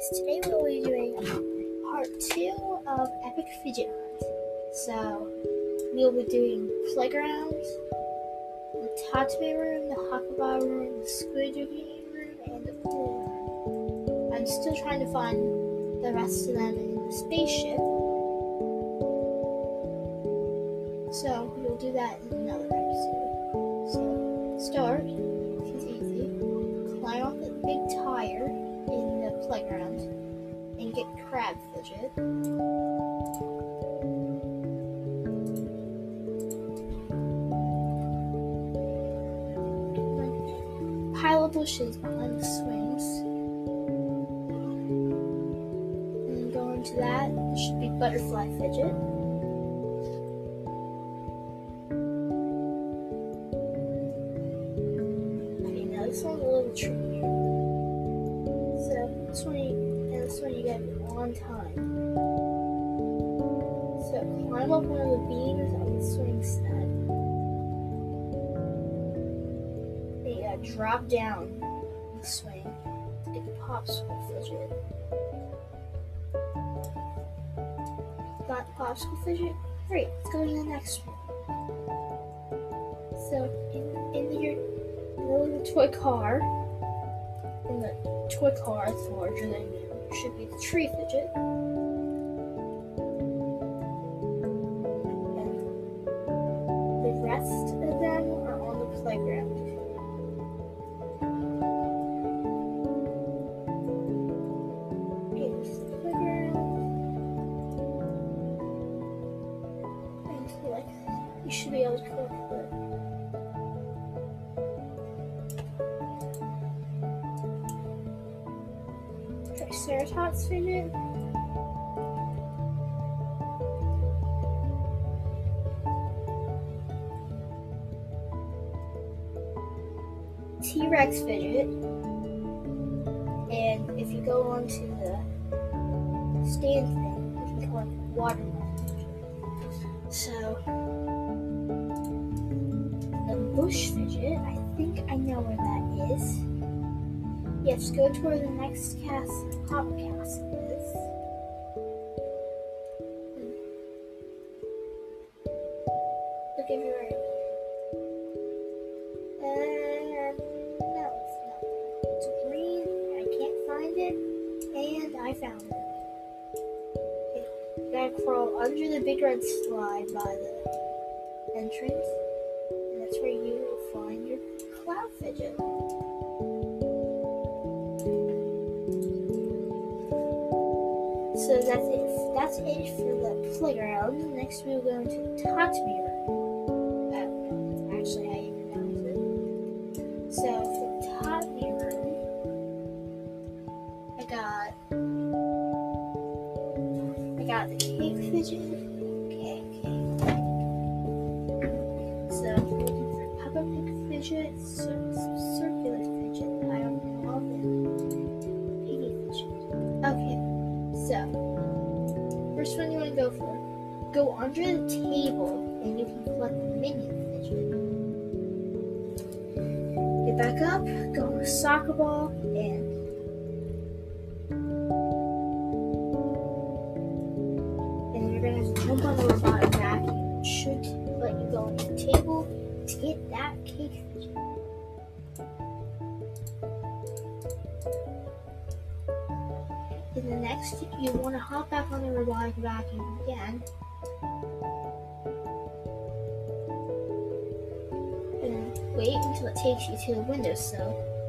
guys, today we will be doing part two of Epic Fidget Hunt. So, we will be doing playground, the Tatami room, the Hakuba room, the Squidgy room, and the pool room. I'm still trying to find the rest of them in the spaceship. So, we'll do that in another episode. So, start, it's easy. Climb off the big tire playground and get crab fidget. Pile of bushes behind the swings. And go into that. Should be butterfly fidget. Climb up one of the beams on the swing set. You gotta drop down the swing get the popsicle fidget. Got the popsicle fidget? Great, let's go to the next one. So in, in your little toy car, in the toy car that's larger than you should be the tree fidget. You should be able to collect the Triceratops fidget. T Rex fidget. And if you go onto the stand thing, you can collect watermelon. So, the bush fidget, I think I know where that is. Yes, go to where the next cast hop cast is. Hmm. Look if you're. And no. I can't find it, and I found it. Crawl under the big red slide by the entrance, and that's where you will find your cloud fidget. So that's it. That's it for the playground. Next we'll go into Tatami fidget, cir- circular fidget. I don't know all them. Piggy fidget. Okay. So, first one you want to go for. Go under the table and you can collect the minion fidget. Get back up, go on a soccer ball, and you're gonna jump on the robotic next, you want to hop back on the robotic vacuum again. And wait until it takes you to the windowsill.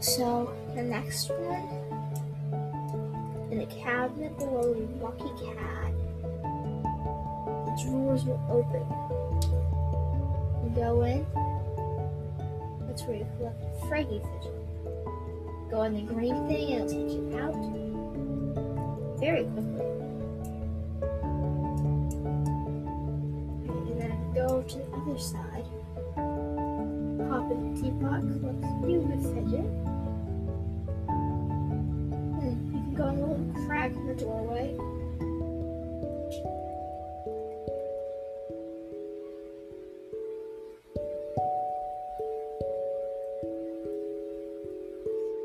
So, the next one, in the cabinet below the Lucky Cat, the drawers will open. You go in, that's where you collect the Fraggy fidget. Go on the green thing and it'll take you out very quickly. And then go to the teapot, collect you with fidget. Hmm, you can go in a little crack in the doorway.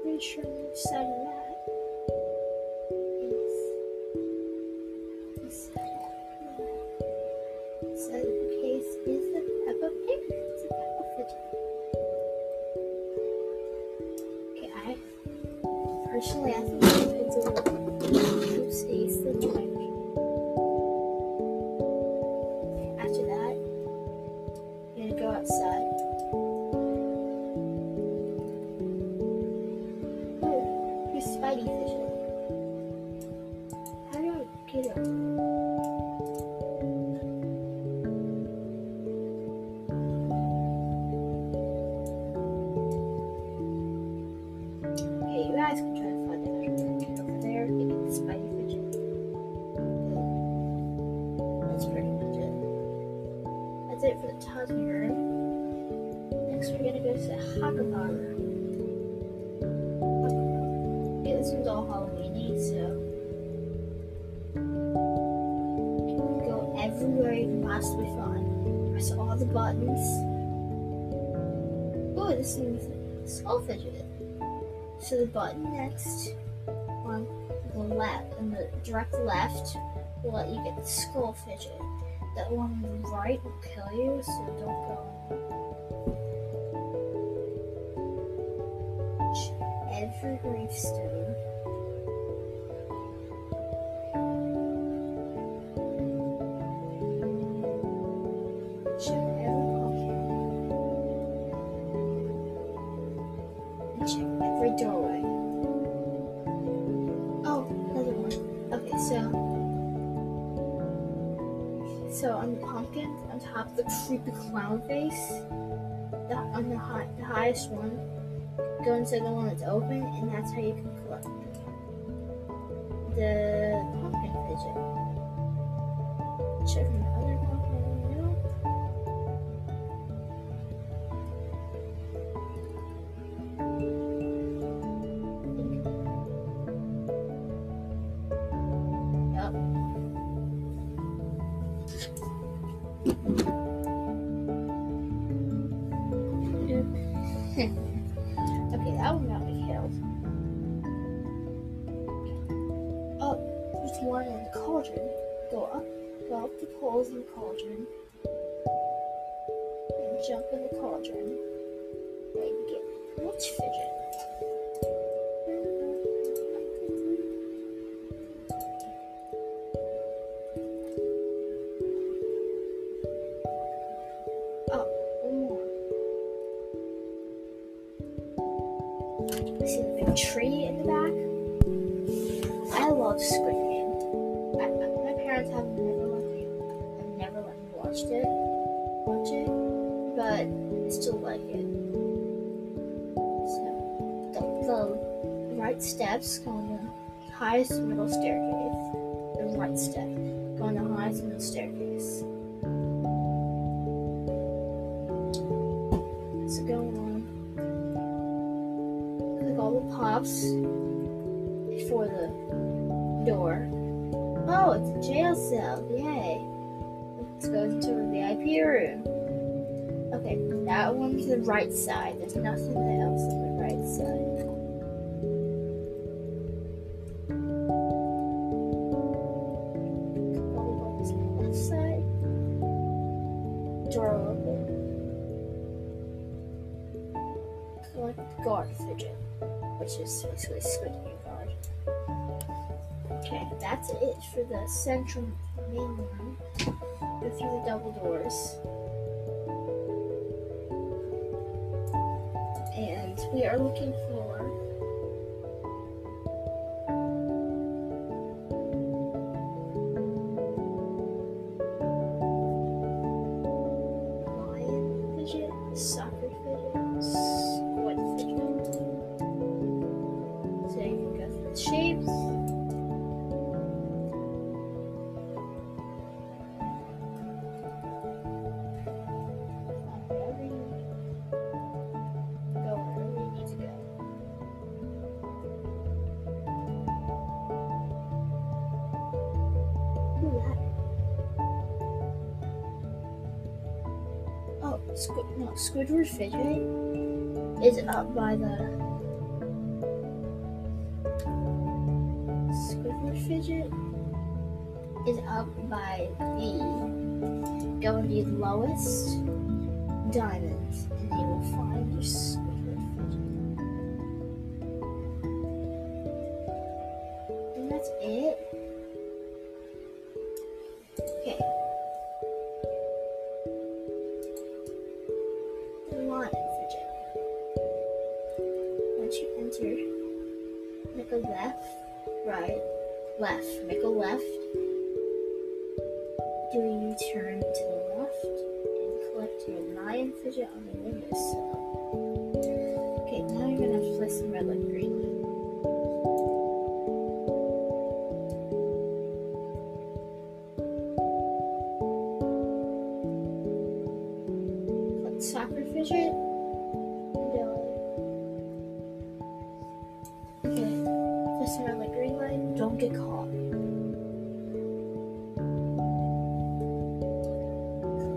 Pretty sure which side of Room. Next, we're gonna go to the Hagabar. Okay, this one's all Halloweeny, so go everywhere you can possibly find. Press all the buttons. Oh, this one's skull fidget. So the button next on the left, on the direct left, will let you get the skull fidget. That one right will kill you, so don't go. Every gravestone. So on the pumpkin, on top of the creepy clown face, the, on the high, the highest one, go inside the one that's open, and that's how you can collect the pumpkin. Check cauldron. And jump in the cauldron. You get witch fidget. Oh, one more. See the big tree in the back? I love Squid steps go on the highest middle staircase. The right step going the highest middle staircase. So go on. Click all the pops before the door. Oh, it's a jail cell. Yay. Let's go into a VIP room. Okay, that one's the right side. There's nothing else on the right side. Which is basically Game guard. Okay, that's it for the central main room. Go through the double doors. And we are looking for Squ- no, Squidward Fidget is up by the Squidward Fidget is up by the to be lowest diamonds, and you will find your Squidward Fidget. And that's it. Okay. Make a left, right, left, make a left. Do a U-turn to the left and collect your lion fidget on the windowsill. Okay, now you're gonna place some red, like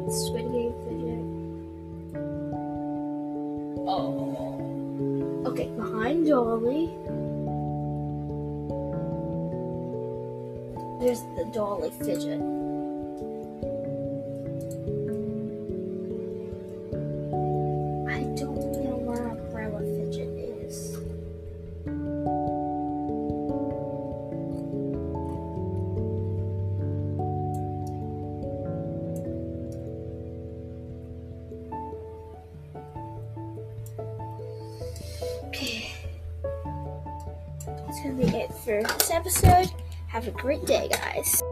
Game fidget. Oh. Okay, behind Dolly. There's the Dolly fidget. For this episode. Have a great day, guys.